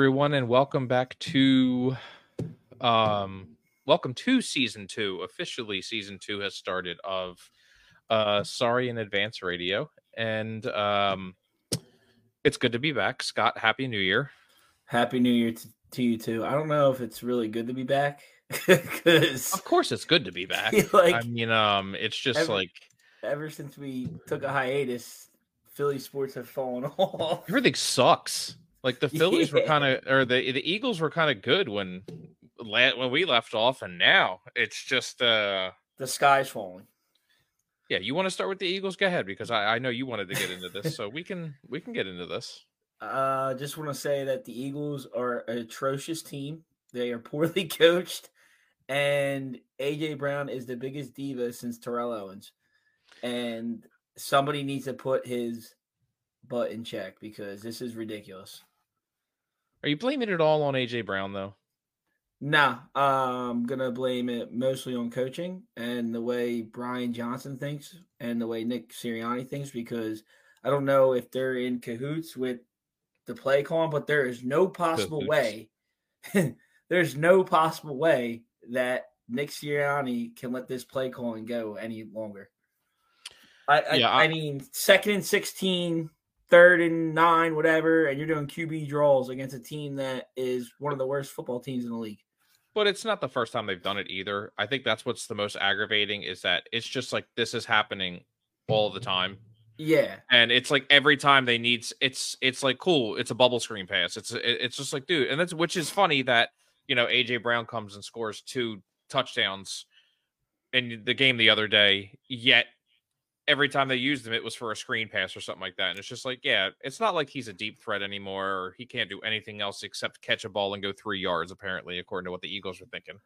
everyone, and welcome back to um welcome to season two. Officially, season two has started of uh Sorry in Advance Radio. And um it's good to be back. Scott, happy new year. Happy New Year to, to you too. I don't know if it's really good to be back because Of course it's good to be back. like I mean, um, it's just every- like ever since we took a hiatus, Philly sports have fallen off. everything sucks. Like the Phillies were kind of, or the the Eagles were kind of good when when we left off, and now it's just uh The sky's falling. yeah. You want to start with the Eagles? Go ahead, because I I know you wanted to get into this, so we can we can get into this. Uh, just want to say that the Eagles are an atrocious team. They are poorly coached, and AJ Brown is the biggest diva since Terrell Owens. And somebody needs to put his butt in check because this is ridiculous. Are you blaming it all on AJ Brown though? Nah, I'm gonna blame it mostly on coaching and the way Brian Johnson thinks and the way Nick Sirianni thinks because I don't know if they're in cahoots with the play calling, but there is no possible way. there's no possible way that Nick Sirianni can let this play calling go any longer. I I, I I- mean second and 16, third and nine, whatever, and you're doing QB draws against a team that is one of the worst football teams in the league. But it's not the first time they've done it either. I think that's what's the most aggravating is that it's just like this is happening all the time. Yeah. and it's like every time they need it's it's like cool it's a bubble screen pass it's it's just like dude and that's which is funny that you know aj brown comes and scores two touchdowns in the game the other day yet every time they used him it was for a screen pass or something like that and it's just like yeah it's not like he's a deep threat anymore or he can't do anything else except catch a ball and go three yards apparently according to what the eagles were thinking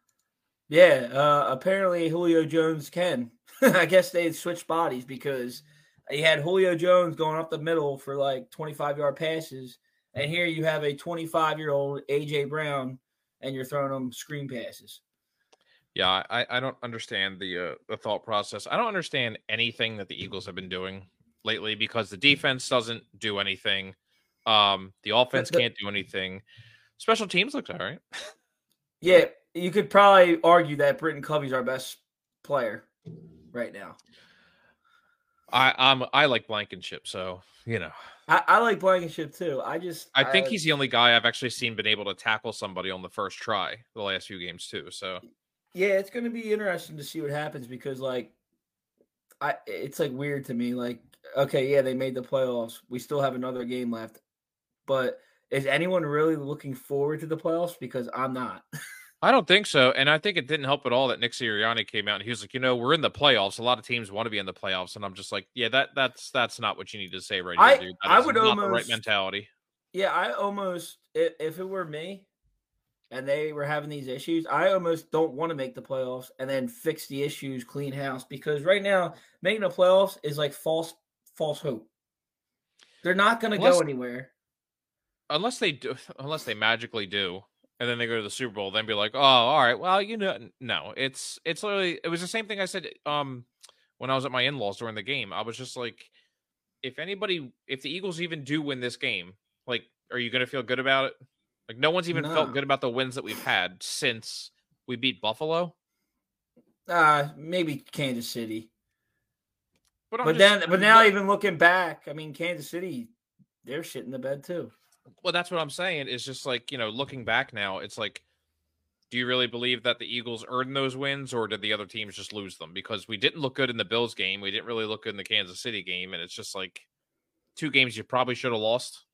Yeah. Uh, apparently, Julio Jones can. I guess they switched bodies because he had Julio Jones going up the middle for like 25 yard passes. And here you have a 25 year old AJ Brown and you're throwing him screen passes. Yeah, I, I don't understand the uh, the thought process. I don't understand anything that the Eagles have been doing lately because the defense doesn't do anything. Um, the offense the- can't do anything. Special teams looks all right. Yeah. You could probably argue that Britton Covey's our best player right now. I I'm I like Blankenship, so you know. I, I like Blankenship too. I just I think he's the only guy I've actually seen been able to tackle somebody on the first try the last few games too. So Yeah, it's going to be interesting to see what happens because like I it's like weird to me like okay, yeah, they made the playoffs. We still have another game left. But is anyone really looking forward to the playoffs because I'm not. I don't think so, and I think it didn't help at all that Nick Sirianni came out and he was like, you know, we're in the playoffs. A lot of teams want to be in the playoffs, and I'm just like, yeah, that that's that's not what you need to say right now, dude. That I would not the right mentality. yeah, I almost if, if it were me and they were having these issues, I almost don't want to make the playoffs and then fix the issues, clean house because right now making the playoffs is like false false hope. They're not going to go anywhere. Unless they do, unless they magically do, and then they go to the Super Bowl, then be like, oh, all right, well, you know, no, it's it's literally it was the same thing I said um when I was at my in laws during the game. I was just like, if anybody, if the Eagles even do win this game, like, are you gonna feel good about it? Like, no one's even felt good about the wins that we've had since we beat Buffalo. Uh, maybe Kansas City. But, But just- then, but now even looking back, I mean, Kansas City, they're shit in the bed too. well, that's what I'm saying. Is just like you know, looking back now, it's like, do you really believe that the Eagles earned those wins, or did the other teams just lose them? Because we didn't look good in the Bills game, we didn't really look good in the Kansas City game, and it's just like two games you probably should have lost.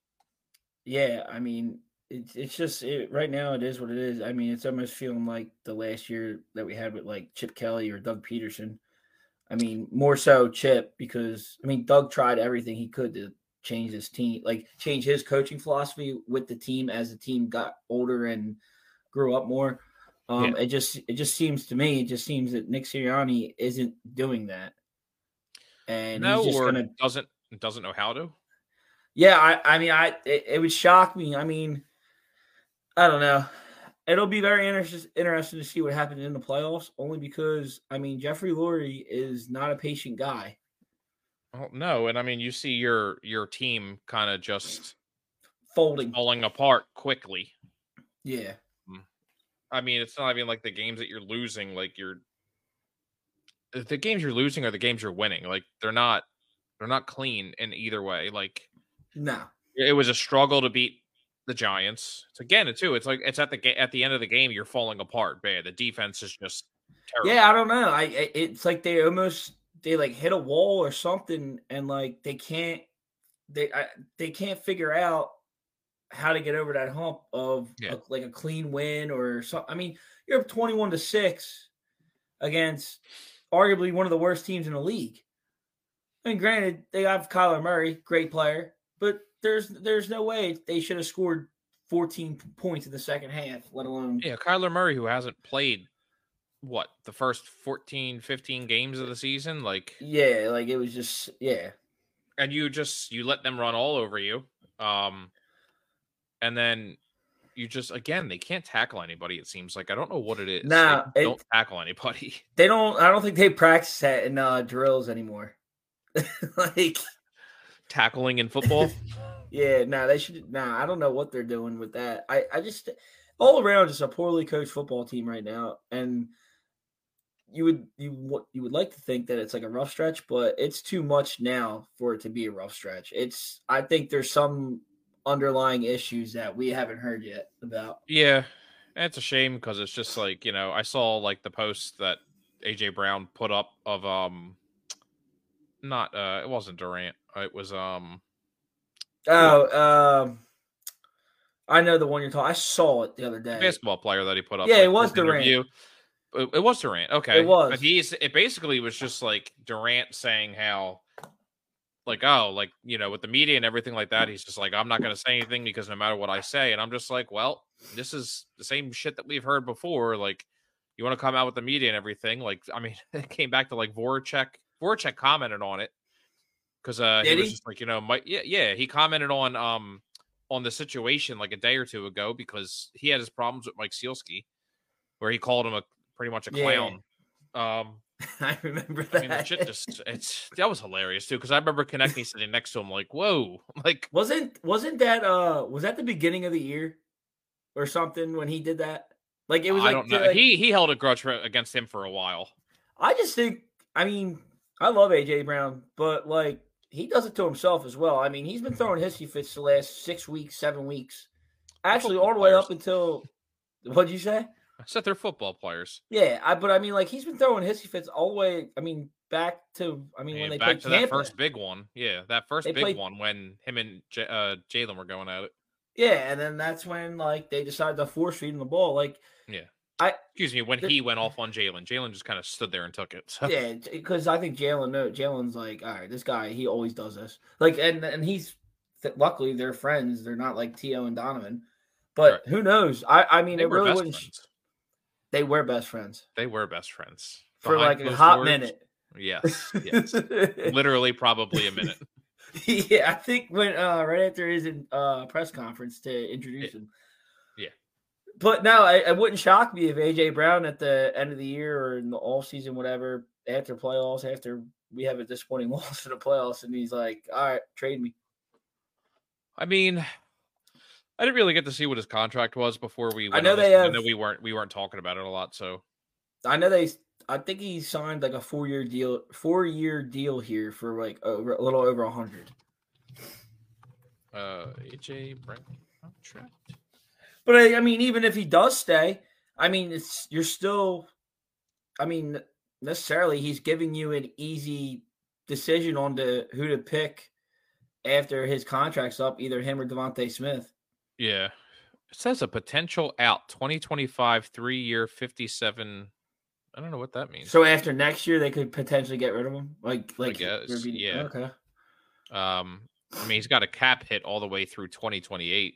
Yeah, I mean, it's it's just it, right now it is what it is. I mean, it's almost feeling like the last year that we had with like Chip Kelly or Doug Pederson. I mean, more so Chip because I mean Doug tried everything he could to change his team, like change his coaching philosophy with the team as the team got older and grew up more. Um, It just it just seems to me, it just seems that Nick Sirianni isn't doing that, and no, he's just or gonna doesn't doesn't know how to. Yeah, I, I mean, I it, it would shock me. I mean, I don't know. It'll be very interest, interesting to see what happens in the playoffs. Only because I mean, Jeffrey Lurie is not a patient guy. Well, no, and I mean, you see your your team kind of just folding. falling apart quickly. Yeah. Hmm. I mean, it's not even like the games that you're losing. Like you're, the games you're losing are the games you're winning. Like they're not, they're not clean in either way. Like No. it was a struggle to beat the Giants. It's again, too. It's like it's at the ga- at the end of the game, you're falling apart. Bad. The defense is just terrible. Yeah, I don't know. I it's like they almost they like hit a wall or something, and like they can't they I, they can't figure out how to get over that hump of Yeah. a- like a clean win or something. I mean, you're up twenty one to six against arguably one of the worst teams in the league. I mean, granted, they have Kyler Murray, great player, but there's there's no way they should have scored 14 points in the second half, let alone Yeah, Kyler Murray, who hasn't played what the first 14, 15 games of the season, like, yeah, like it was just yeah. and you just you let them run all over you, um, and then you just again they can't tackle anybody. It seems like I don't know what it is. No, they Nah, it- don't tackle anybody. They don't. I don't think they practice that in uh, drills anymore. like, Tackling in football, yeah, no, they should. Nah, I don't know what they're doing with that. I, I just all around just a poorly coached football team right now, and you would you what you would like to think that it's like a rough stretch, but it's too much now for it to be a rough stretch. It's. I think there's some underlying issues that we haven't heard yet about. yeah, it's a shame because it's just like you know I saw like the post that AJ Brown put up of um, not uh, it wasn't Durant, it was um. Oh, um, I know the one you're talking. I saw it the other day. basketball player that he put up. Yeah, like, it was Durant. interview. It, it was Durant. Okay, it was. But he's it basically was just like Durant saying how, like, oh, like you know, with the media and everything like that, he's just like, I'm not going to say anything because no matter what I say, and I'm just like, well, this is the same shit that we've heard before. Like, you want to come out with the media and everything. Like, I mean, it came back to like Voracek. Voracek commented on it because uh, he was he? just like, you know, Mike, yeah, yeah, he commented on um on the situation like a day or two ago because he had his problems with Mike Sielski, where he called him a pretty much a Yeah. clown. Um, I remember I that. mean, the shit just it's that was hilarious too because I remember connecting sitting next to him like, whoa, like wasn't wasn't that uh was that the beginning of the year or something when he did that? Like it was I like, don't know. like- he he held a grudge for, against him for a while. I just think I mean I love AJ Brown, but like he does it to himself as well. I mean he's been throwing hissy fits the last six weeks, seven weeks, actually all the way up until what'd you say? I said they're football players. Yeah, I but I mean like he's been throwing hissy fits all the way. I mean back to I mean when they back played to that first big one, yeah, that first big played- one when him and J- uh, Jalen were going at it. Yeah, and then that's when like they decided to force feed him the ball. Like Excuse me, when The- he went off on Jalen, Jalen just kind of stood there and took it. So. yeah, because I think Jalen, no, Jalen's like, all right, this guy, he always does this. Like, and and he's luckily they're friends. They're not like Tio and Donovan. But Right. who knows? I I mean, They it were really best wouldn't. friends. They were best friends They were best friends for Behind like a hot doors, minute. Yes, yes, literally, probably a minute. yeah, I think when uh right after his uh press conference to introduce him. Yeah. But no, I, it wouldn't shock me if AJ Brown at the end of the year or in the off season, whatever, after playoffs, after we have a disappointing loss in the playoffs, and he's like, "All right, trade me." I mean, I didn't really get to see what his contract was before we. Went know they I know we weren't we weren't talking about it a lot. So I know they. I think he signed like a four year deal, four year deal here for like over a little over a hundred. uh AJ Brown contract. But I, I mean, even if he does stay, I mean, it's you're still. I mean, necessarily, he's giving you an easy decision on to who to pick after his contract's up, either him or DeVonta Smith. Yeah. It says a potential out 2025 three year 57. I don't know what that means. So after next year, they could potentially get rid of him. Like, like, guess, be- yeah. okay. Um, I mean, he's got a cap hit all the way through 2028.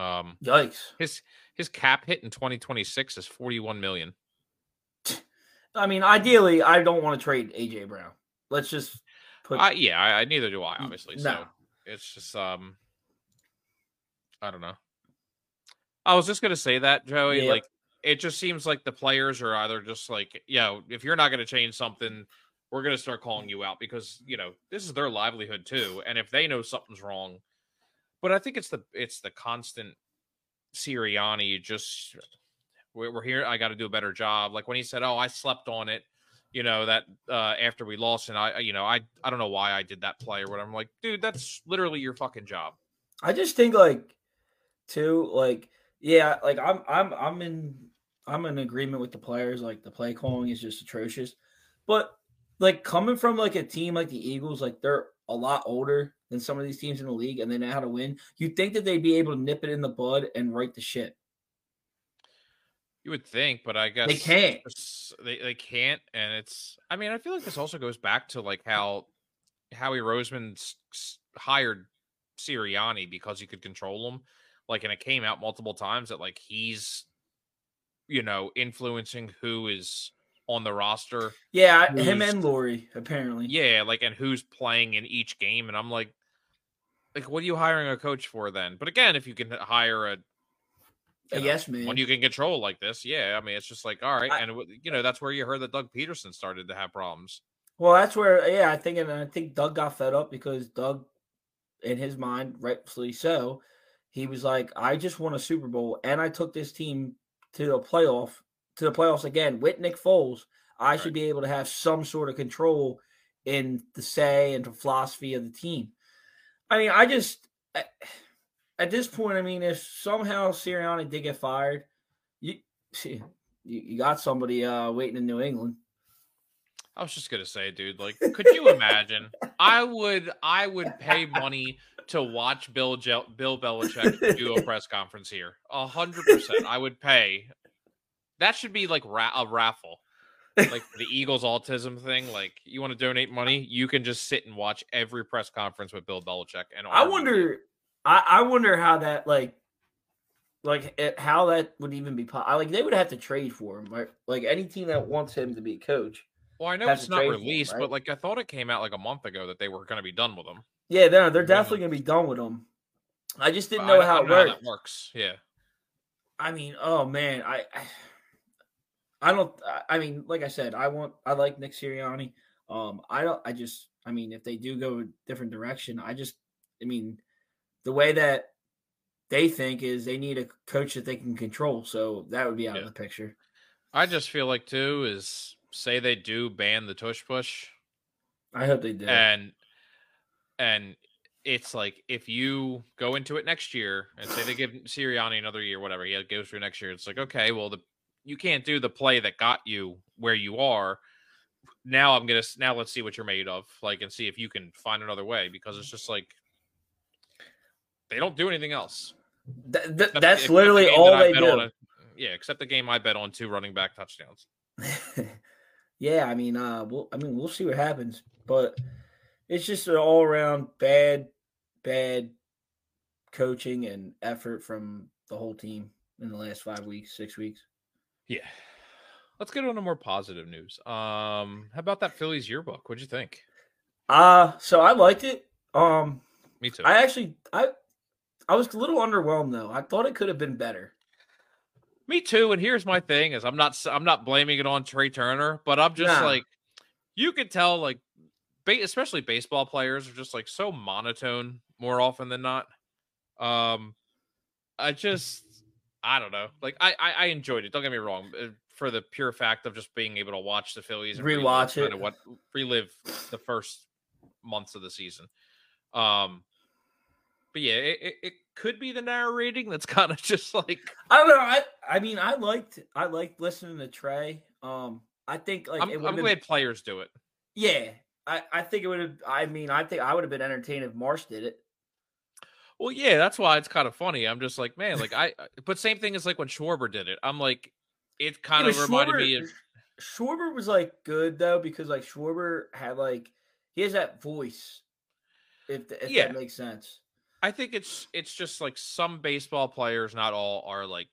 Um, Yikes! his his cap hit in 2026 is 41 million. I mean, ideally, I don't want to trade AJ Brown. Let's just put. I, yeah, I, I neither do I. obviously. no. So it's just um, I don't know. I was just gonna say that Joey. Yeah. Like, it just seems like the players are either just like, yo, if you're not gonna change something, we're gonna start calling you out because you know this is their livelihood too, and if they know something's wrong, But I think it's the it's the constant Sirianni just we're, here. I got to do a better job. Like when he said, "Oh, I slept on it," you know that uh after we lost, and I, you know, I I don't know why I did that play or whatever. I'm like, dude, that's literally your fucking job. I just think like, too, like, yeah, like I'm I'm I'm in I'm in agreement with the players. Like the play calling is just atrocious, but like coming from like a team like the Eagles, like they're a lot older than some of these teams in the league, and they know how to win. You'd think that they'd be able to nip it in the bud and right the shit. You would think, but I guess They can't. They they can't, and it's. I mean, I feel like this also goes back to like how Howie Roseman hired Sirianni because he could control him. Like, and it came out multiple times that like he's, you know, influencing who is on the roster. Yeah, him and Lurie apparently. Yeah, like, and who's playing in each game, and I'm like, like, what are you hiring a coach for then? But again, if you can hire a you know, guess, man. one you can control like this. Yeah, I mean, it's just like all right, I- and you know that's where you heard that Doug Pederson started to have problems. Well, that's where, yeah, I think, and I think Doug got fed up because Doug, in his mind, rightfully so, he was like, "I just won a Super Bowl, and I took this team to the playoff, to the playoffs again with Nick Foles. I should be able to have some sort of control in the say and the philosophy of the team." I mean, I just at, at this point, I mean, if somehow Sirianni did get fired, you you, you got somebody uh, waiting in New England. I was just gonna say, dude, like, could you imagine? I would, I would pay money to watch Bill Gel- Bill Belichick do a press conference here. A hundred percent, I would pay. That should be like ra- a raffle, like the Eagles autism thing. Like, you want to donate money, you can just sit and watch every press conference with Bill Belichick. And I wonder. I, I wonder how that like, like it, how that would even be possible. Like they would have to trade for him, right? Like any team that wants him to be a coach. Well, I know it's not for him, released, right? but like I thought it came out like a month ago that they were going to be done with him. Yeah, they're they're definitely gonna be done with him. I just didn't But know I, how it know how works. Yeah, I mean, oh man, I, I, I don't. I- mean, like I said, I want. I like Nick Sirianni. Um, I don't. I just. I mean, if they do go a different direction, I just. I mean, the way that they think is they need a coach that they can control. So that would be out Yeah. of the picture. I just feel like too is say they do ban the tush push, I hope they do. and and it's like if you go into it next year and say they give Sirianni another year, whatever he goes through next year, it's like okay, well the you can't do the play that got you where you are. Now I'm gonna now let's see what you're made of, like, and see if you can find another way because it's just like they don't do anything else. Th- th- Except- that's except the literally game all that they do. a- yeah, except the game I bet on two running back touchdowns. yeah, I mean, uh, we'll, I mean, we'll see what happens, but it's just an all around bad, bad coaching and effort from the whole team in the last five weeks, six weeks. Yeah. Let's get on to more positive news. Um, how about that Phillies yearbook? What'd you think? Uh, so I liked it. Um, Me too. I actually, I, I was a little underwhelmed though. I thought it could have been better. Me too. And here's my thing: is I'm not I'm not blaming it on Trea Turner, but I'm just Nah. like, you could tell like, ba- especially baseball players are just like so monotone more often than not. Um, I just I don't know. Like I I, I enjoyed it. Don't get me wrong. uh, For the pure fact of just being able to watch the Phillies and Rewatch it. what relive the first months of the season. Um, but yeah, it, it, it could be the narrating that's kind of just like I don't know. I, I mean, I liked, I liked listening to Trea. Um, I think like I'm, it I'm glad players do it. Yeah, I, I think it would have. I mean, I think I would have been entertained if Marsh did it. Well, yeah, that's why it's kind of funny. I'm just like, man, like I, but same thing as like when Schwarber did it. I'm like, it kind Yeah, of reminded Schwarber- me of Schwarber was like good though because like Schwarber had like he has that voice. If th- if Yeah. that makes sense. I think it's it's just like some baseball players, not all, are like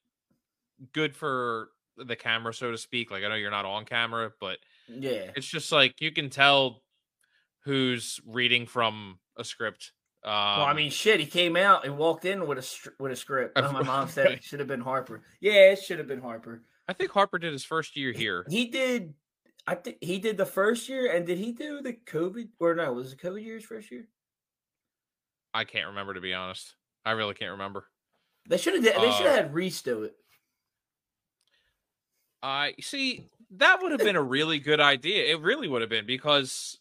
good for the camera, so to speak. Like I know you're not on camera, but Yeah. it's just like you can tell who's reading from a script. Um, well, I mean, shit. He came out and walked in with a with a script. Oh, my mom said it should have been Harper. Yeah, it should have been Harper. I think Harper did his first year here. He did. I think he did the first year, and did he do the COVID or no? Was it COVID year's first year? I can't remember to be honest. I really can't remember. They should have. They Uh, should have had Rhys do it. I see that would have been a really good idea. It really would have been because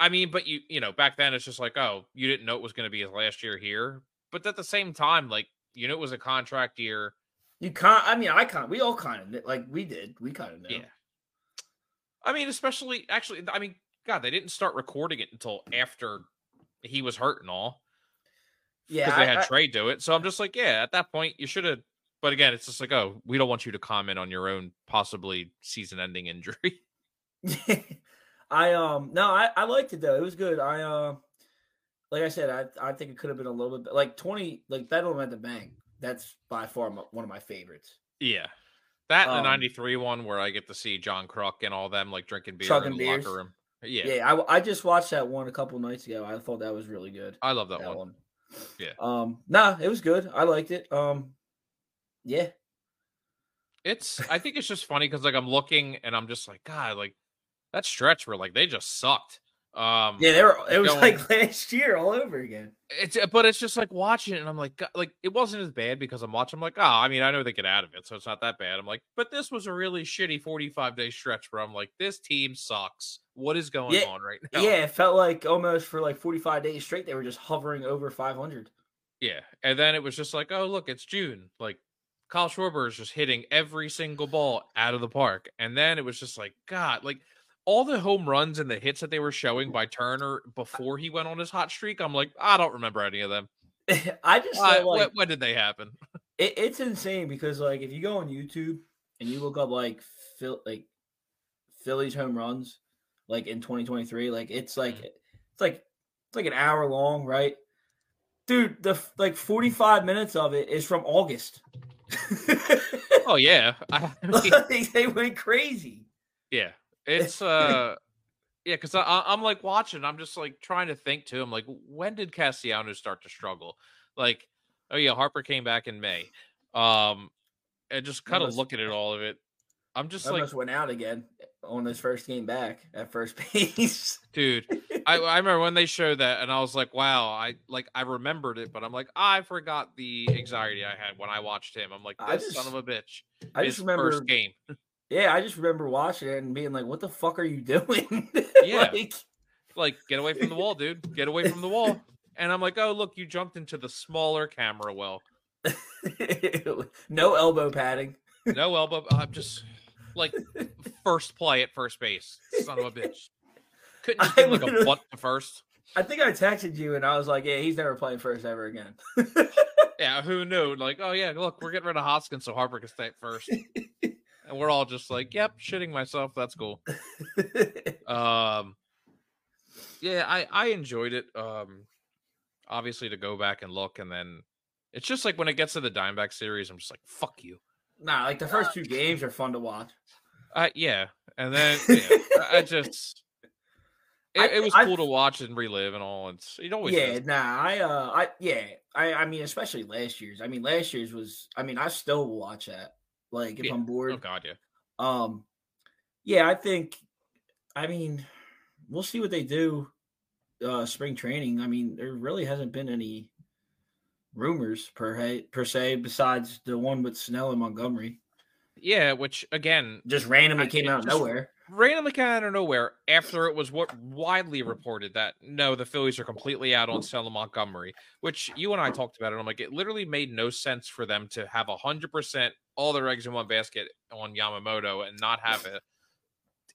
I mean, but you you know, back then it's just like, oh, you didn't know it was going to be his last year here. But at the same time, like, you know, it was a contract year. You can't. I mean, I can't. We all kind of like we did. We kind of know. Yeah. I mean, especially actually, I mean, God, they didn't start recording it until after he was hurt and all. Yeah, because they had I- Trea do it. So I'm just like, yeah, at that point you should have. But again, it's just like, oh, we don't want you to comment on your own possibly season-ending injury. I um no, I I liked it though. It was good. I uh like I said, I I think it could have been a little bit like twenty like that one at the bank. That's by far my, one of my favorites. yeah, that and the Um, '93 one where I get to see John Kruk and all them like drinking beer in the beers. locker room. Yeah, Yeah, I I just watched that one a couple nights ago. I thought that was really good. I love that, that one. one. Yeah. Um. Nah, it was good. I liked it. Um. Yeah. It's I think it's just funny because like I'm looking and I'm just like, God, like that stretch where like they just sucked. Um, Yeah. They were. It was Going- like last year all over again. It's uh, but it's just like watching it, and I'm like, God, like it wasn't as bad because I'm watching. I'm like, oh, I mean, I know they get out of it, so it's not that bad. I'm like, but this was a really shitty 45 day stretch where I'm like, this team sucks. What is going Yeah, on right now? Yeah. It felt like almost for like forty five days straight they were just hovering over five hundred. yeah. And then it was just like, oh, look, it's June. Like Kyle Schwarber is just hitting every single ball out of the park, and then it was just like, God, like. All the home runs and the hits that they were showing by Turner before he went on his hot streak, I'm like, I don't remember any of them. I just like when, when did they happen? It, it's insane because like if you go on YouTube and you look up like Phil like Phillies home runs like in 2023, like it's like Mhm. it's like it's like an hour long, right? Dude, the like 45 minutes of it is from August. Oh yeah, I mean, like, they went crazy. Yeah, it's uh, yeah, because I, I- I'm like watching. I'm just like trying to think too. I'm like, when did Castellanos start to struggle? Like, oh yeah, Harper came back in May. Um, and just kind of looking at all of it, I'm just like, Almost went out again on his first game back at first base. dude. I, I remember when they showed that, and I was like, wow. I like I remembered it, but I'm like, I forgot the anxiety I had when I watched him. I'm like, I this son of a bitch. I his just remember first game. Yeah, I just remember watching it and being like, "What the fuck are you doing?" Yeah. like, like get away from the wall dude get away from the wall and i'm like oh look you jumped into the smaller camera well no elbow padding. no elbow i'm just like first play at first base son of a bitch couldn't I like a butt to first I think I texted you and I was like, "Yeah, he's never playing first ever again." yeah who knew like oh yeah look we're getting rid of hoskins so harper can stay at first and we're all just like yep shitting myself that's cool um yeah i i enjoyed it um obviously to go back and look and then it's just like when it gets to the Dimeback series i'm just like fuck you nah, like the first two games are fun to watch. Uh, yeah, and then yeah, I- I just it, I it was I cool to watch and relive and all. It's it always Yeah, is. nah, I uh, I yeah, I I mean, especially last year's. I mean, last year's was. I mean, I still watch that. Like if Yeah. I'm bored. Oh god, yeah. Um, yeah, I think. I mean, we'll see what they do. Uh, spring training. I mean, there really hasn't been any rumors per per se besides the one with Snell and Montgomery. Yeah, which again, Just randomly I- came out of nowhere. Randomly out of nowhere after it was what widely reported that no, the Phillies are completely out on Stella Montgomery, which you and I talked about it. I'm like, it literally made no sense for them to have hundred percent all their eggs in one basket on Yamamoto and not have an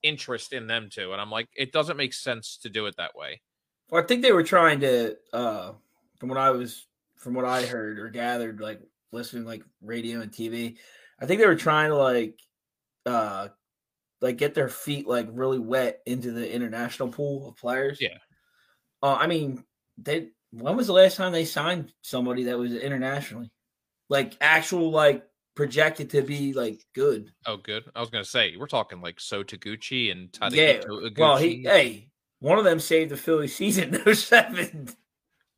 interest in them too. And I'm like, it doesn't make sense to do it that way. Well, I think they were trying to, uh, from what I was, from what I heard or gathered, like listening like radio and TV, I think they were trying to like, uh, like get their feet like really wet into the international pool of players. Yeah. Uh, I mean, they. When was the last time they signed somebody that was internationally, like actual like projected to be like good? Oh, good. I was gonna say we're talking like So Taguchi and Yeah, Tadahito Well, he hey, one of them saved the Philly season in 07.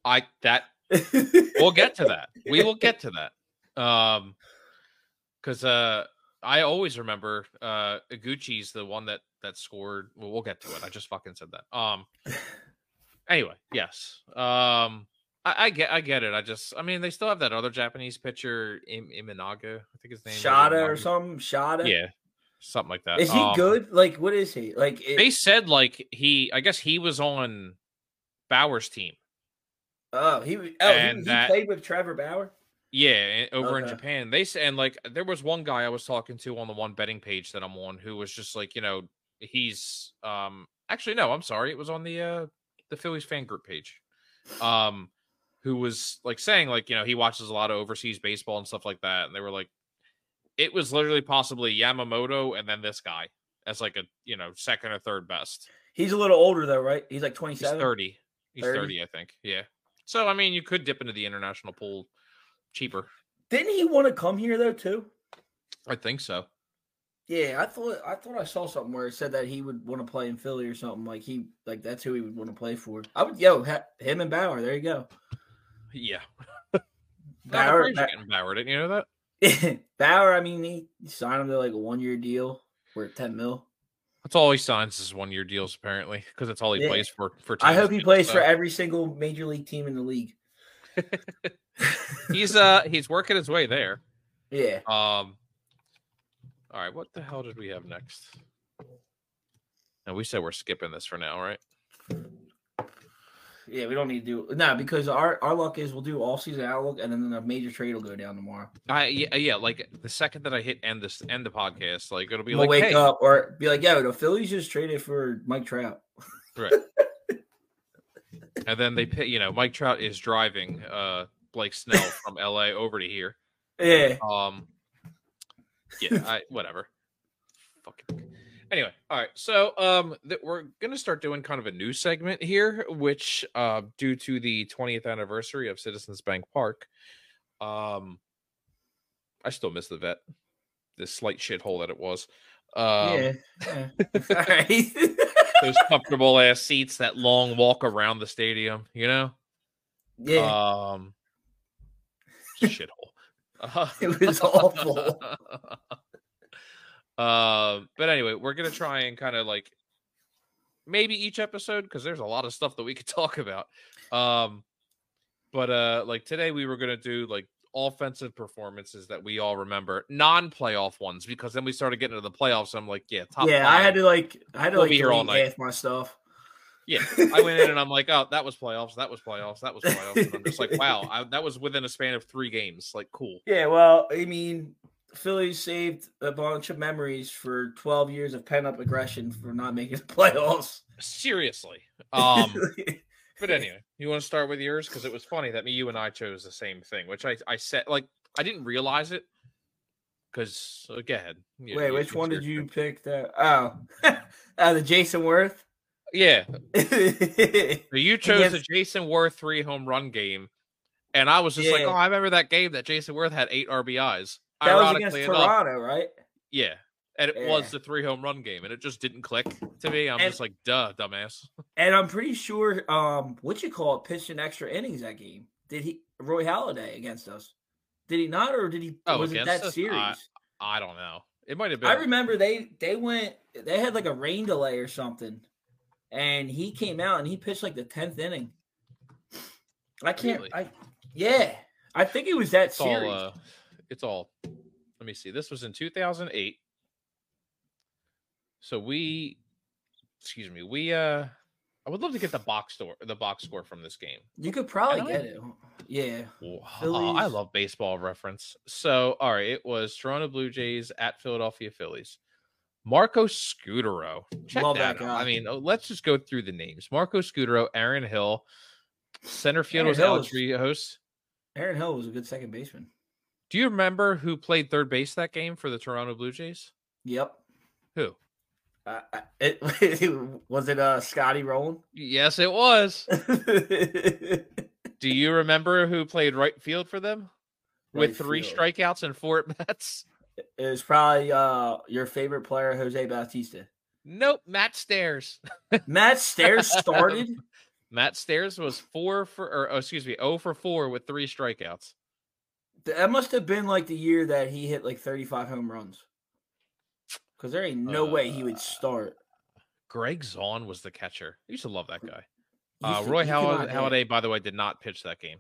I that we'll get to that. We will get to that. Um, because uh, I always remember uh, Iguchi's the one that that scored. Well, we'll get to it. I just fucking said that. Um, anyway, yes. Um, I, I get, I get it. I just, I mean, they still have that other Japanese pitcher, Im- Imanaga. I think his name. is Shota or something. Shota. Yeah, something like that. Is he Um, good? Like, what is he? Like, it, They said like he, I guess he was on Bauer's team. oh, he was- oh, he, he that- played with Trevor Bauer. Yeah, over in Japan. They said, and like there was one guy I was talking to on the one betting page that I'm on who was just like, you know, he's um actually no, I'm sorry, it was on the uh the Phillies fan group page. Um who was like saying like, you know, he watches a lot of overseas baseball and stuff like that and they were like it was literally possibly Yamamoto and then this guy as like a, you know, second or third best. He's a little older though, right? He's like He's 27. 30. He's 30? 30, I think. Yeah. So I mean, you could dip into the international pool cheaper. Didn't he want to come here though too? I think so. Yeah, I thought I thought I saw something where it said that he would want to play in Philly or something. Like he like that's who he would want to play for. I would yo ha, him and Bauer. There you go. Yeah. Bauer, Bauer, getting Bauer, didn't you know that? Bauer. I mean, he signed him to like a one year deal worth ten mil. That's all he signs is one year deals apparently, because that's all he Yeah. plays for. For I hope he plays so. for every single major league team in the league. He's uh he's working his way there. yeah, Um. All right, what the hell did we have next? And we said we're skipping this for now, right? yeah. We don't need to do no because our our luck is we'll do all season outlook and then the major trade will go down tomorrow. I yeah, yeah like the second that I hit end this end the podcast, like it'll be we'll like wake hey, up or be like, yo, the Phillies just traded for Mike Trout. right. and then they pay, you know, Mike Trout is driving uh Blake Snell from LA over to here. Yeah, Um, yeah, I whatever. Fucking. Anyway, all right. So, um, that we're gonna start doing kind of a new segment here, which, uh, due to the 20th anniversary of Citizens Bank Park, um, I still miss the vet, this slight shithole that it was. Um, yeah. yeah. all right. those comfortable ass seats, that long walk around the stadium, you know. yeah. Um, shithole. Uh, It was awful. Um, but anyway, we're gonna try and kind of like maybe each episode because there's a lot of stuff that we could talk about. Um, but uh, like today we were gonna do like offensive performances that we all remember, non-playoff ones, because then we started getting into the playoffs. I'm like, yeah, top. yeah, I had to like I had to We'll like be here all night. half my stuff. Yeah, I went in and I'm like, oh, that was playoffs. That was playoffs. That was playoffs. And I'm just like, wow, I, that was within a span of three games. Like, cool. Yeah, well, I mean, Phillies saved a bunch of memories for 12 years of pent up aggression for not making the playoffs. Seriously. Um, but anyway, you want to start with yours because it was funny that me, you, and I chose the same thing, which I I said like I didn't realize it because uh, go ahead. You- Wait, you- which one did you pick? That oh, uh, the Jayson Werth. Yeah, yeah, so you chose the Against- Jayson Werth three home run game, and I was just like, oh, I remember that game that Jayson Werth had eight RBIs. that was against enough, Toronto, right? yeah, and it was the three home run game, and it just didn't click to me. I'm And- just like, duh, dumbass. And I'm pretty sure, um, what you call it, pitched in extra innings that game. Did he Roy Halladay against us? Did he not, or did he? Oh, was it that us? series? I- I don't know. It might have been. I remember they they went they had like a rain delay or something, and he came out and he pitched like the tenth inning. I can't. Really? I yeah. I think it was that it's all series. uh it's all let me see this was in 2008 so we excuse me we uh i would love to get the box store the box score from this game you could probably get it. Yeah. Wow, i love baseball reference so all right it was toronto blue jays at philadelphia phillies marco scutaro Check Love that out. i mean oh, let's just go through the names marco scutaro aaron hill center field Aaron was Hill alex rios Aaron Hill was a good second baseman. do you remember who played third base that game for the toronto blue jays Yep. who Uh, uh, it was it uh Scotty Rolen. Yes, it was. Do you remember who played right field for them with three field. strikeouts and four at bats? It was probably uh your favorite player, Jose Bautista. Nope, Matt Stairs. Matt Stairs started. Matt Stairs was four for, or oh, excuse me, oh for four with three strikeouts. That must have been like the year that he hit like 35 home runs. Because there ain't no way he Uh, would start. Gregg Zaun was the catcher. I used to love that guy. Uh, Roy Hall- Halladay, by the way, did not pitch that game.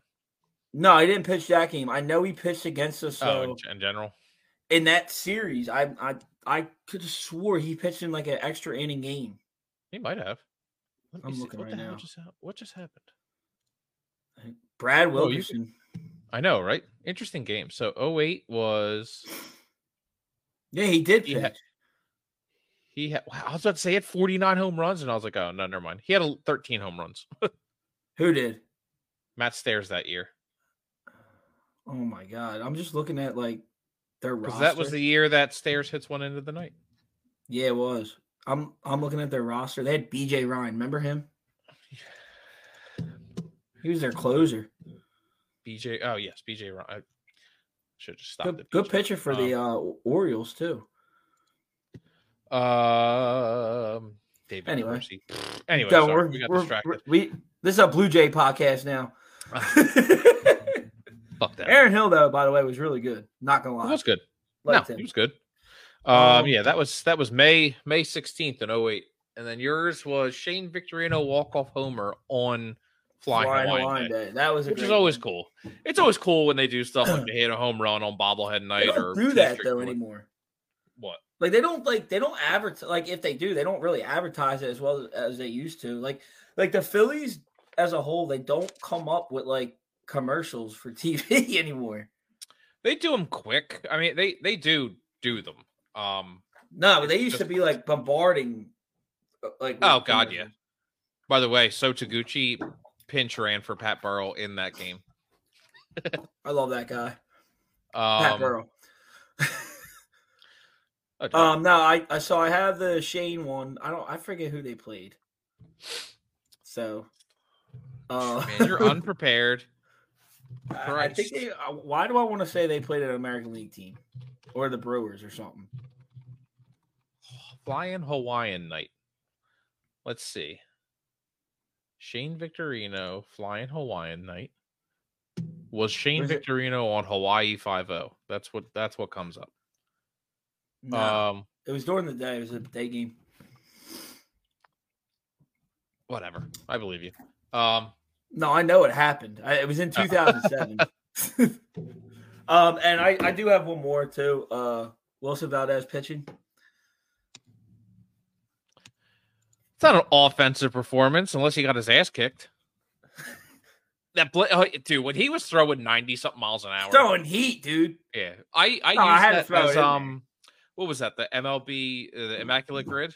No, he didn't pitch that game. I know he pitched against us. oh, So in, in general. In that series, I I I could have swore he pitched in like an extra inning game. He might have. I'm see. looking what right now. just what just happened? Brad Oh, you I know, right? Interesting game. So 08 was yeah, he did he pitch. had- he had wow, I was about to say he had 49 home runs, and I was like, oh no, never mind. He had a 13 home runs. Who did? Matt Stairs that year. Oh my god! I'm just looking at like their Because roster. that was the year that Stairs hits one end of the night. yeah, it was. I'm I'm looking at their roster. They had B.J. Ryan. Remember him? He was their closer. BJ. Oh yes, BJ. Ryan. I should just stop Good, good pitcher for the uh, Orioles too. Um, David. Anyway. Dorsey. Anyway, So sorry, we're- we got we're- distracted. we this is a Blue Jay podcast now. Aaron Hill, though, by the way, was really good. Not gonna It lie, was good. Liked no, him. he was good. Um, Um, yeah, that was that was May May sixteenth in 08. and then yours was Shane Victorino walk off homer on Flying, Flying Hawaiian, Hawaiian Day, Day. That was a which is always cool. It's always cool when they do stuff like they hit a home run on bobblehead night or don't do that though anymore. What? Like they don't like they don't advertise like if they do they don't really advertise it as well as they used to. Like like the Phillies as a whole they don't come up with like commercials for TV anymore. They do them quick. I mean, they they do do them. Um. No, they used to be like bombarding. uh, Like Oh God, yeah. By the way, So Taguchi pinch ran for Pat Burrell in that game. I love that guy, Um, Pat Burrell. okay. Um, no, I, I so I have the Shane one. I don't I forget who they played. So, uh, Man, you're unprepared. I I think they. uh, Why do I want to say they played an American League team or the Brewers or something? Flying Hawaiian night. Let's see. Shane Victorino, Flying Hawaiian night. Was Shane Was it- Victorino on Hawaii 5-0? That's what that's what comes up. No, Um it was during the day. It was a day game. whatever. I believe you. Um No, I know it happened. I, it was in 2007. um, and I, I do have one more too. Uh, Wilson Valdez pitching. it's not an offensive performance unless he got his ass kicked. That bl- oh, dude, when he was throwing 90 something miles an hour. Throwing heat, dude. Yeah. I I No, I used had to that throw as there. um what was that? The MLB uh, the Immaculate Grid?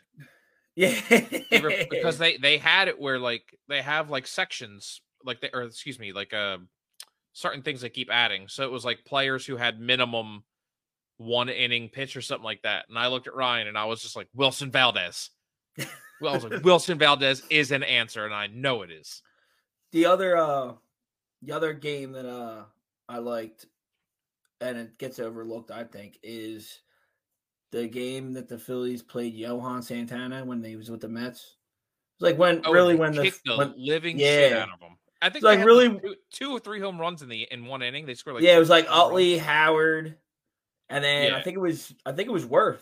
Yeah, because they they had it where like they have like sections like they or excuse me like uh certain things they keep adding. So it was like players who had minimum one inning pitch or something like that and i looked at ryan and i was just like wilson valdez. Well i was like wilson valdez is an answer and i know it is. The other uh the other game that uh I liked and it gets overlooked, I think, is the game that the Phillies played Johan Santana when he was with the Mets. It's like when Oh, really when the the when, living shit out of them i think like they really- two, two or three home runs in the in one inning they scored like yeah, it was like home runs. Utley, Howard, and then I think it was I think it was Werth.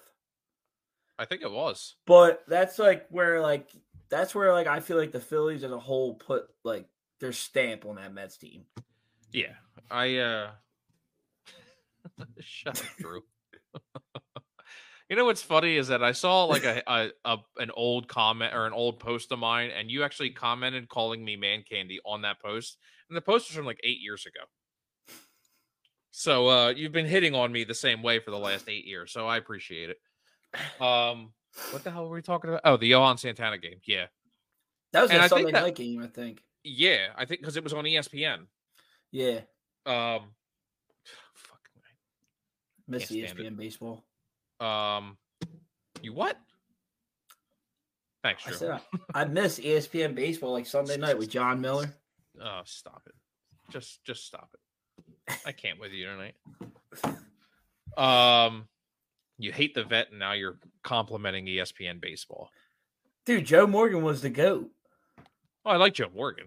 i think it was But that's like where like that's where like I feel like the Phillies as a whole put like their stamp on that Mets team. Yeah, I uh shut up, Drew. You know what's funny is that I saw like a, a, a an old comment or an old post of mine, and you actually commented calling me man candy on that post, and the post was from like eight years ago. So uh you've been hitting on me the same way for the last eight years, so I appreciate it. Um, what the hell were we talking about? Oh, the Johan Santana game. Yeah, That was And a Sunday that- night game, I think. yeah, I think because it was on ESPN. Yeah, Um, fuck. miss Can't it. ESPN baseball. Um, you what? Thanks, I said I, I miss ESPN baseball like Sunday night with Jon Miller. oh, stop it! Just, just stop it. I can't with you tonight. Um, you hate the vet, and now you're complimenting ESPN baseball. Dude, Joe Morgan was the goat. Oh, I like Joe Morgan,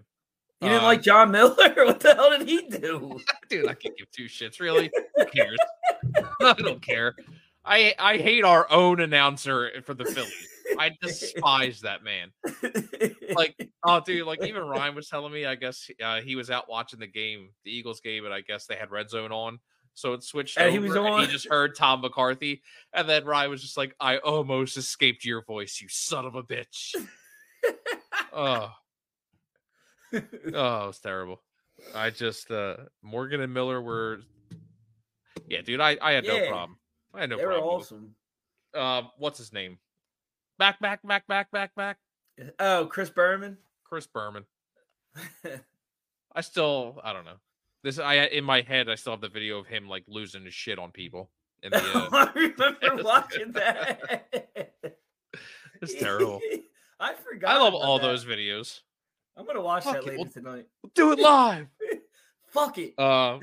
You didn't Um, like Jon Miller? what the hell did he do? dude. I can't give two shits. Really? Who cares? I don't care. I I hate our own announcer for the Phillies. I despise that man. Like, oh, dude, like even Ryan was telling me. I guess uh, he was out watching the game, the Eagles game, and I guess they had red zone on. So it switched And over, he was and on. he just heard Tom McCarthy, and then Ryan was just like, "I almost escaped your voice, you son of a bitch." oh, oh, it was terrible. I just uh Morgan and Miller were, yeah, dude. I I had no problem. I had no they were problem. with awesome. Um, what's his name? Back, back, back, back, back, back. Oh, Chris Berman. Chris Berman. I still, I don't know. This I in my head, I still have the video of him like losing his shit on people. In the, uh, I remember watching that. it's terrible. I forgot. I love all that. those videos. I'm gonna watch Fuck that it, later we'll- tonight. Do it live. Fuck it. Um.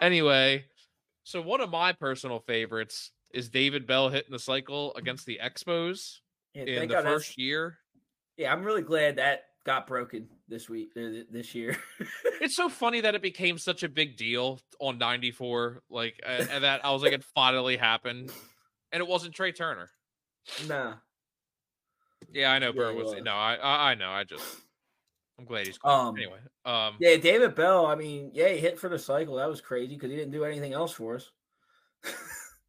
Anyway, so one of my personal favorites is David Bell hitting the cycle against the Expos Yeah, in the first year. yeah, I'm really glad that got broken this week, uh, this year. It's so funny that it became such a big deal on 94, like, uh, and that I was like, it finally happened, and it wasn't Trea Turner. nah. Yeah, I know Yeah, Burr was. was. No, I I know. I just I'm glad he's cool. Um, anyway. Um, Yeah, David Bell. I mean, yeah, he hit for the cycle. That was crazy because he didn't do anything else for us.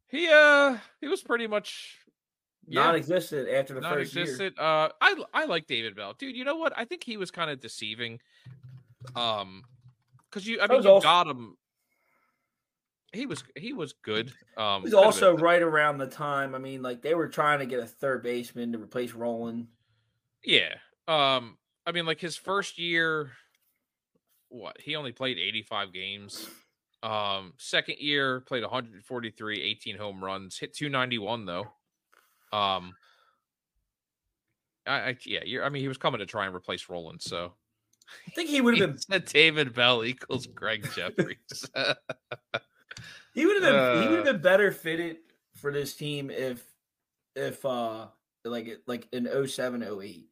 he uh he was pretty much yeah, Non-existent after the first year. non-existent. Uh, I I like David Bell, dude. You know what? I think he was kind of deceiving. Um, because you, I That mean, you also- got him. He was he was good. Um, It was also right around the time. I mean, like they were trying to get a third baseman to replace Rolen. yeah. Um, I mean, like his first year, what he only played 85 games. Um, second year played 143, 18 home runs, hit 291 though. Um, I, I yeah, you're, I mean, he was coming to try and replace Rolen, so I think he would have been. David Bell equals Gregg Jefferies. He would have been. he would Uh, have been better fitted for this team if, if uh, like like in 07, 08.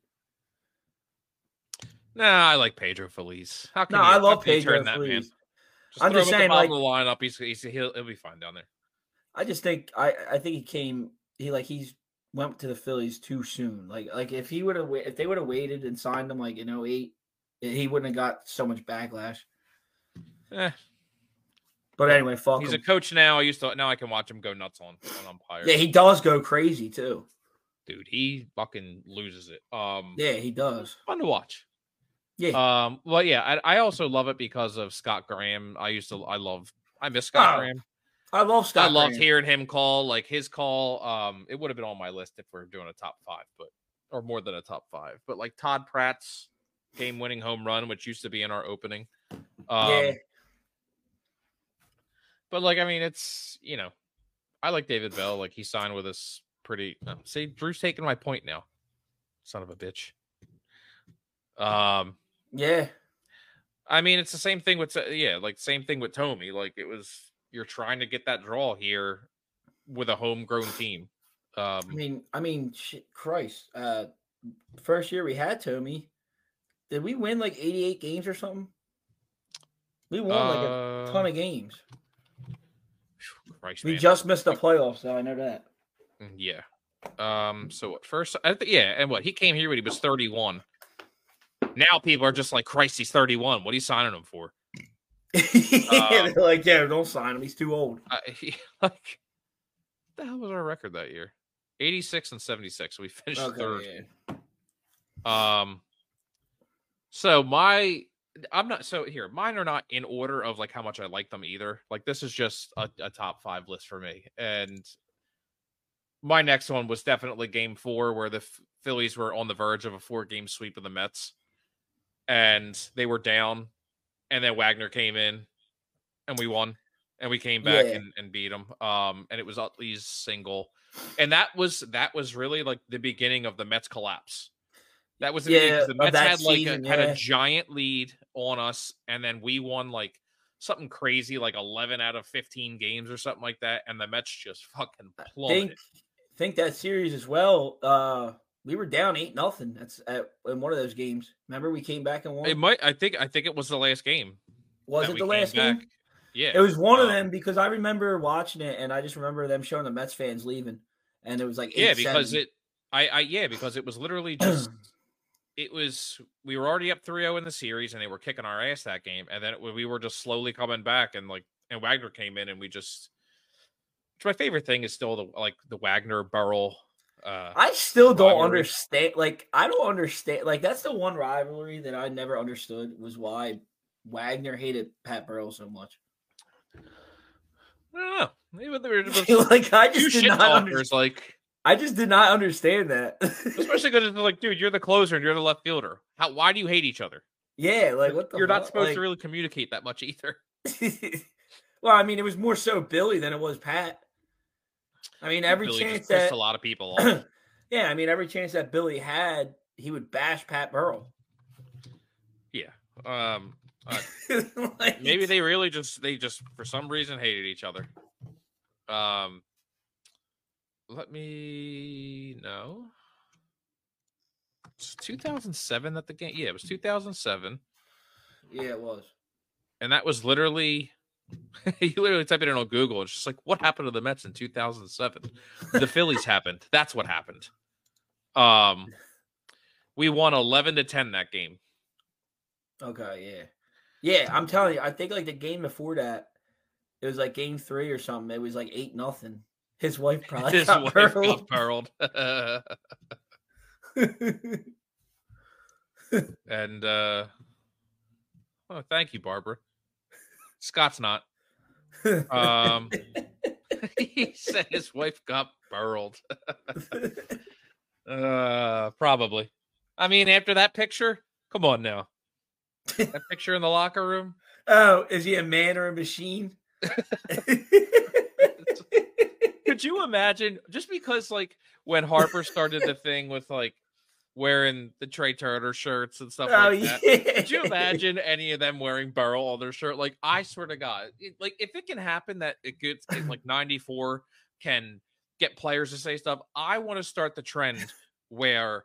Nah, I like Pedro Feliz. How can No, you, I love Pedro turn that man? Feliz. Just I'm just him saying, like- the lineup. He's, he's he'll, he'll be fine down there. I just think I I think he came he like he's went to the Phillies too soon. Like like if he would have if they would have waited and signed him like in 08, he wouldn't have got so much backlash. Eh, But anyway, fuck he's a coach now. I used to now I can watch him go nuts on on umpires. yeah, he does go crazy too. dude, he fucking loses it. Um, Yeah, he does. fun to watch. Yeah, Um, well, yeah, I, I also love it because of Scott Graham. I used to, I love, I miss Scott Oh, Graham. I love Scott. I loved Graham. hearing him call, like his call. Um, it would have been on my list if we're doing a top five, but or more than a top five. But like Todd Pratt's game-winning home run, which used to be in our opening. Um, yeah, but like, I mean, it's you know, I like David Bell. Like he signed with us pretty. Uh, see, Drew's taking my point now. Son of a bitch. Um, yeah. I mean, it's the same thing with uh, yeah, like same thing with Tommy. Like it was you're trying to get that draw here with a homegrown team. Um, I mean, I mean, shit, Christ. Uh, first year we had Tommy. Did we win like 88 games or something? We won like a ton uh, of games. Christ, We man. just missed the playoffs, though. I know that. Mm, yeah. Um. So what? First, I think yeah, and what he came here when he was 31. Now people are just like, Christ, he's 31. What are you signing him for? they're like, yeah, don't sign him. He's too old. I, he, like, the hell was our record that year? 86 and 76. We finished third. yeah. Um. So my, I'm not so here. Mine are not in order of like how much I like them either. Like this is just a, a top five list for me. And my next one was definitely Game Four, where the Ph- Phillies were on the verge of a four-game sweep of the Mets, and they were down, and then Wagner came in, and we won, and we came back Yeah. and, and beat them. Um, and it was Utley's single, and that was that was really like the beginning of the Mets collapse. That was the beginning, 'cause Yeah, the Mets had like season, a, had a giant lead on us, and then we won like something crazy, like eleven out of fifteen games or something like that, and the Mets just fucking plummeted. Think, think that series as well. Uh, we were down eight nothing. That's at, in one of those games. Remember, we came back and won. It might. I think. I think it was the last game. was it the last game? back. Yeah, It was one of um, them because I remember watching it and I just remember them showing the Mets fans leaving. and it was like yeah, because it, I, I, yeah, because it was literally just, it was we were already up 3-0 in the series, and they were kicking our ass that game, and then it, we were just slowly coming back, and like, and Wagner came in, and we just. Which my favorite thing is still the like the Wagner Burrell. Uh, I still don't rivalry. understand. Like, I don't understand. Like, that's the one rivalry that I never understood was why Wagner hated Pat Burrell so much. I don't know. Maybe there were just like, I just did not. Understand. like I just did not understand that. especially because it's like, dude, you're the closer and you're the left fielder. How? Why do you hate each other? yeah, like what the? You're not supposed Like- to really communicate that much either. well, I mean, it was more so Billy than it was Pat. I mean, every Billy chance just that a lot of people yeah, I mean, every chance that Billy had, he would bash Pat Burrell. yeah. Um. uh, Like, maybe they really just they just for some reason hated each other. Um. Let me know. It's 2007 that the game. Yeah, it was 2007, Yeah, it was. and that was literally. you literally type it in on Google. It's just like, what happened to the Mets in 2007? The Phillies happened. That's what happened. Um, we won 11 to 10 that game. Okay, yeah. Yeah, I'm telling you, I think like the game before that, it was like game three or something. It was like eight nothing. His wife probably His got wife Burrell. got pearled. and uh oh, thank you, Barbara. Scott's not. Um, he said his wife got burled. uh, probably. I mean, after that picture, come on now. That picture in the locker room. oh, is he a man or a machine? Could you imagine? Just because, like, when Harper started the thing with like wearing the Trea Turner shirts and stuff oh like that. yeah. Could you imagine any of them wearing Burrell on their shirt? Like, I swear to God, it, like if it can happen that it gets in like '94 can get players to say stuff, I want to start the trend where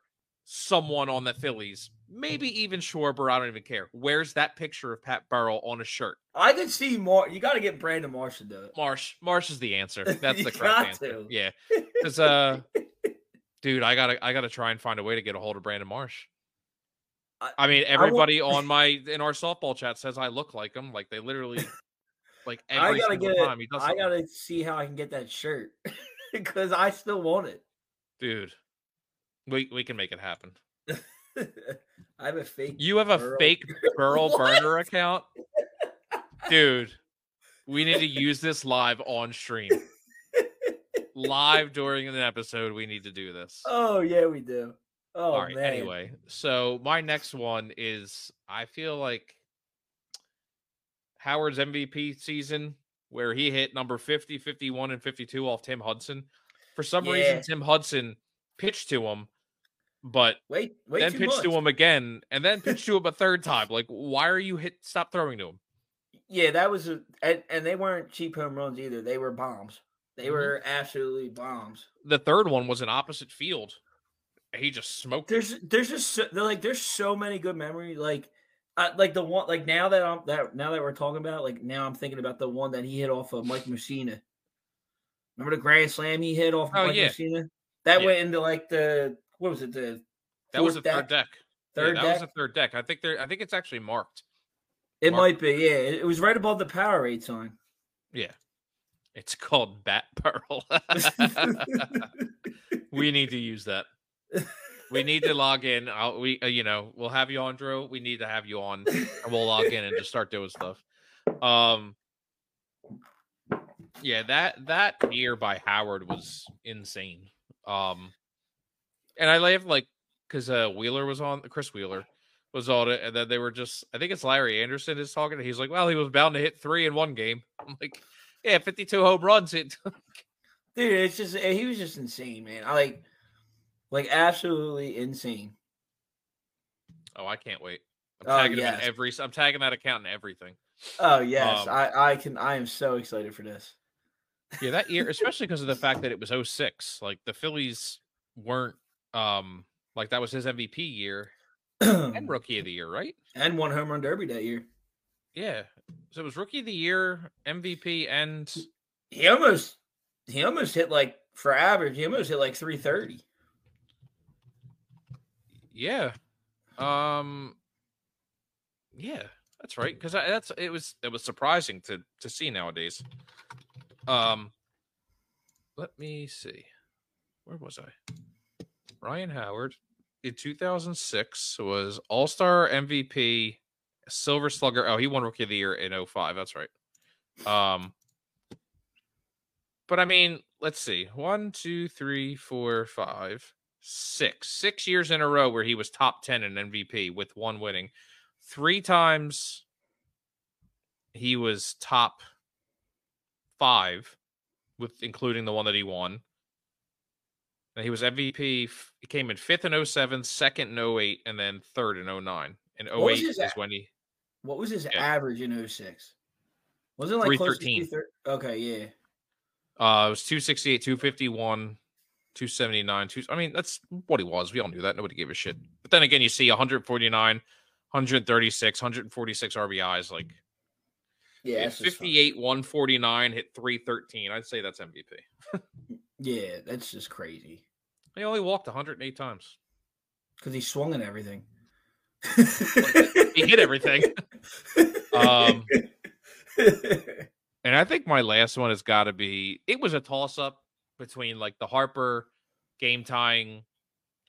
someone on the Phillies, maybe even Schwarber, I don't even care, wears that picture of Pat Burrell on a shirt. I could see more. You got to get Brandon Marsh to do it. Marsh, Marsh is the answer. That's the correct answer. to. Yeah, because uh, dude, I gotta, I gotta try and find a way to get a hold of Brandon Marsh. I- I mean, want- everybody on my in our softball chat says I look like him. Like they literally, like I every gotta get. time I gotta see how I can get that shirt because I still want it. Dude, we we can make it happen. I have a fake. You have a Burrow- fake Burl burner account, dude. We need to use this live on stream, live during an episode. We need to do this. Oh yeah, we do. Oh All right. man. Anyway, so my next one is I feel like Howard's MVP season where he hit number 50, 51, and 52 off Tim Hudson. For some Yeah. reason, Tim Hudson pitched to him, but Wait, wait. then pitched much. to him again, and then pitched to him a third time. Like, why are you hit? Stop throwing to him. Yeah, that was a and, and they weren't cheap home runs either. They were bombs. They Mhm. were absolutely bombs. The third one was an opposite field. He just smoked. it. There's there's just so, they're like there's so many good memories. Like uh, like the one like now that I'm that now that we're talking about like now I'm thinking about the one that he hit off of Mike Mussina. Remember the grand slam he hit off of Oh, Mike yeah. Mussina? That Yeah. went into like the what was it the That was a fourth third deck. Yeah, Third that deck. was a third deck. I think there. I think it's actually marked. it Mark- might be yeah. It, it was right above the Powerade sign. Yeah. It's called Bat Pearl. we need to use that. We need to log in. I'll, we, uh, you know, we'll have you on, Drew. We need to have you on, and we'll log in and just start doing stuff. Um, yeah that that year by Howard was insane. Um, and I laughed like because uh Wheeler was on, Chris Wheeler was on it, and then they were just, I think it's Larry Andersen is talking. He's like, well, he was bound to hit three in one game. I'm like, yeah, 52 home runs. It Dude, it's just eh, he was just insane, man. I like like absolutely insane. Oh, I can't wait. I'm Oh, tagging him yes. in every. I'm tagging that account in everything. Oh yes, Um, I I can I am so excited for this. Yeah, that year, especially because of the fact that it was 06. Like the Phillies weren't. Um, like that was his MVP year and and Rookie of the Year, right? And one home run derby that year. Yeah. So it was Rookie of the Year, MVP, and He almost he almost hit like For average, he almost hit like 330. Yeah. Um yeah, that's right. Because that's it was it was surprising to to see nowadays. Um let me see. Where was I? Ryan Howard in 2006 was All Star MVP, Silver Slugger. Oh, he won Rookie of the Year in 05. That's right. Um, but I mean, let's see. One, two, three, four, five, six. Six years in a row where he was top 10 in MVP with one winning. Three times he was top five, with including the one that he won. And he was MVP. He came in fifth in 07, second in 08, and then third in 09. In 08 is when he. What was his yeah. average in 06? Wasn't it like 313? Okay, yeah. Uh, it was 268, 251, 279. Two, I mean, that's what he was. We all knew that. Nobody gave a shit. But then again, you see 149, 136, 146 RBIs. Like, yeah, 58, 149, hit 313. I'd say that's MVP. yeah, that's just crazy. He only walked 108 times because he swung at everything. he hit everything. um, and I think my last one has got to be it was a toss up between like the Harper game tying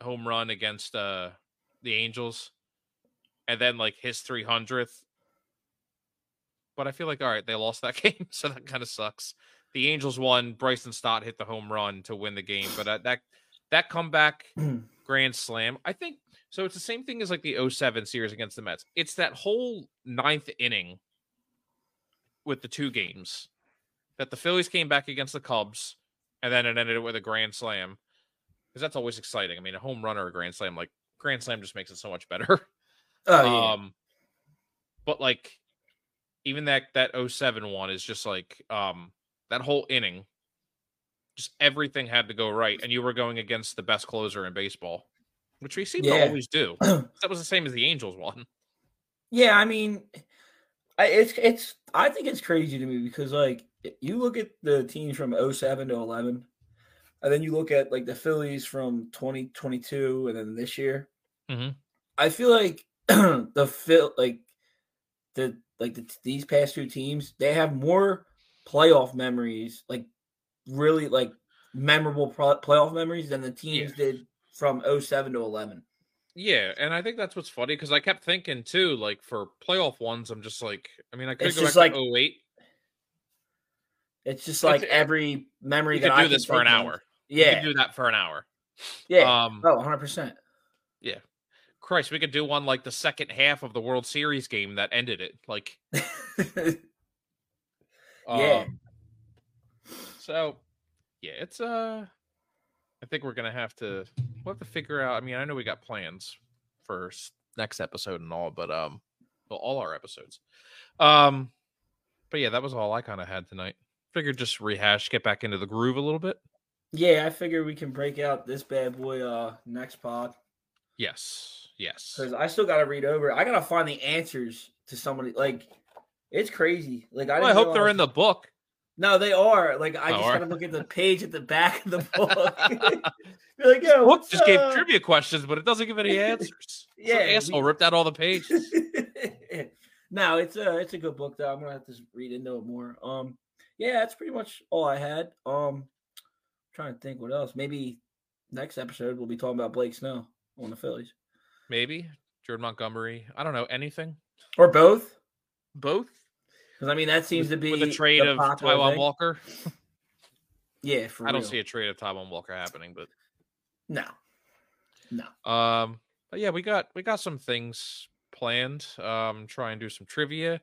home run against uh the Angels and then like his 300th. But I feel like all right, they lost that game, so that kind of sucks. The Angels won. Bryson Stott hit the home run to win the game, but uh, that that comeback grand slam, I think so. It's the same thing as like the 07 series against the Mets. It's that whole ninth inning with the two games that the Phillies came back against the Cubs and then it ended with a grand slam because that's always exciting. I mean, a home run or a grand slam, like grand slam, just makes it so much better. Oh yeah. Um, but like even that that 07 one is just like um that whole inning, just everything had to go right, and you were going against the best closer in baseball, which we seem yeah. to always do. that was the same as the Angels one. Yeah, I mean, it's it's I think it's crazy to me because like you look at the teams from 07 to 11 and then you look at like the Phillies from 2022 and then this year. Mm-hmm. I feel like the Phil like the like the, these past two teams they have more playoff memories like really like memorable playoff memories than the teams yeah. did from 07 to 11 yeah, and I think that's what's funny because I kept thinking too, like for playoff ones, I'm just like, I mean, I could it's go back like, to 08. It's just like it's, every memory you that could I do this for an hour. Of. Yeah, do that for an hour. Yeah. Um, oh, 100 percent. Yeah. Christ, we could do one like the second half of the World Series game that ended it. Like, yeah. Um, so, yeah, it's uh, I think we're gonna have to we'll have to figure out. I mean, I know we got plans for next episode and all, but um, well, all our episodes. Um, but yeah, that was all I kind of had tonight. Figured just rehash, get back into the groove a little bit. Yeah, I figure we can break out this bad boy uh next pod. Yes, yes. Because I still got to read over. I gotta find the answers to somebody. Like, it's crazy. Like, I, well, I hope they're in the book. No, they are. Like I just kind of look at the page at the back of the book. You're like, yo, book just uh... gave trivia questions, but it doesn't give any answers. yeah, Some asshole we... ripped out all the pages. no, it's a it's a good book though. I'm gonna have to read into it more. Um, yeah, that's pretty much all I had. Um, I'm trying to think what else. Maybe next episode we'll be talking about Blake Snell on the Phillies. Maybe Jordan Montgomery. I don't know anything or both. Both. Because I mean, that seems with, to be with the trade the of Taijuan Walker. yeah, I real. don't see a trade of Taijuan Walker happening, but no, no. Um, but yeah, we got we got some things planned. Um, try and do some trivia,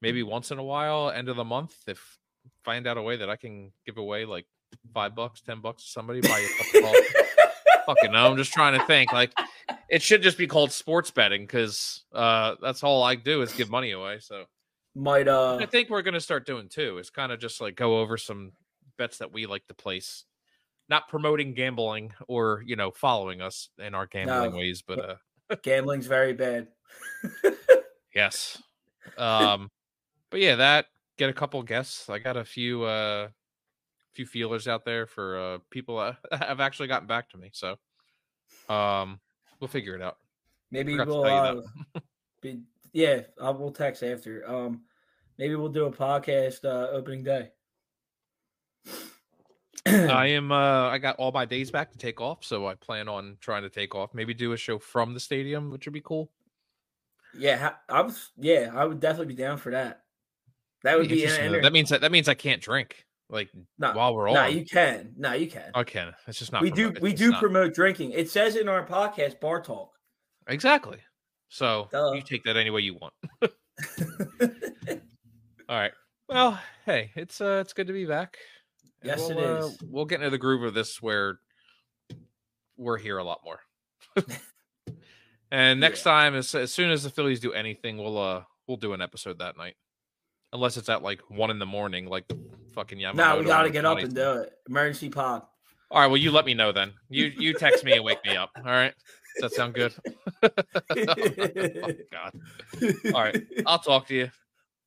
maybe once in a while, end of the month. If find out a way that I can give away like five bucks, ten bucks to somebody, buy a cup. Fucking no, I'm just trying to think. Like, it should just be called sports betting because uh, that's all I do is give money away. So might uh I think we're gonna start doing too. Is kind of just like go over some bets that we like to place. Not promoting gambling or you know following us in our gambling no. ways, but uh gambling's very bad. yes. Um but yeah, that get a couple guests. I got a few uh few feelers out there for uh, people that have actually gotten back to me. So, um, we'll figure it out. Maybe we'll uh, be, yeah, I will text after. Um, maybe we'll do a podcast uh, opening day. I am. Uh, I got all my days back to take off, so I plan on trying to take off. Maybe do a show from the stadium, which would be cool. Yeah, I was. Yeah, I would definitely be down for that. That would be. that means that that means I can't drink like no, while we're on. No, you can. No, you can. I can. It's just not. We do. We do not. promote drinking. It says in our podcast, bar talk. Exactly. So Duh. you take that any way you want. All right. Well, hey, it's uh, it's good to be back. Yes, we'll, it uh. We'll get into the groove of this where we're here a lot more. and next yeah. time, as, as soon as the Phillies do anything, we'll uh we'll do an episode that night. Unless it's at like one in the morning, like the fucking Yamamoto. No, we gotta get up and do it. Emergency pod. All right, well, you let me know then. You you text me and wake me up. All right. Does that sound good? oh, God. All right. I'll talk to you.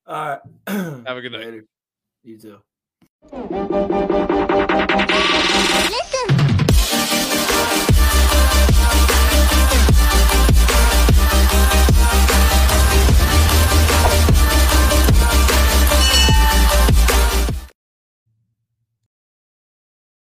All right. Have a good night. Later. You too.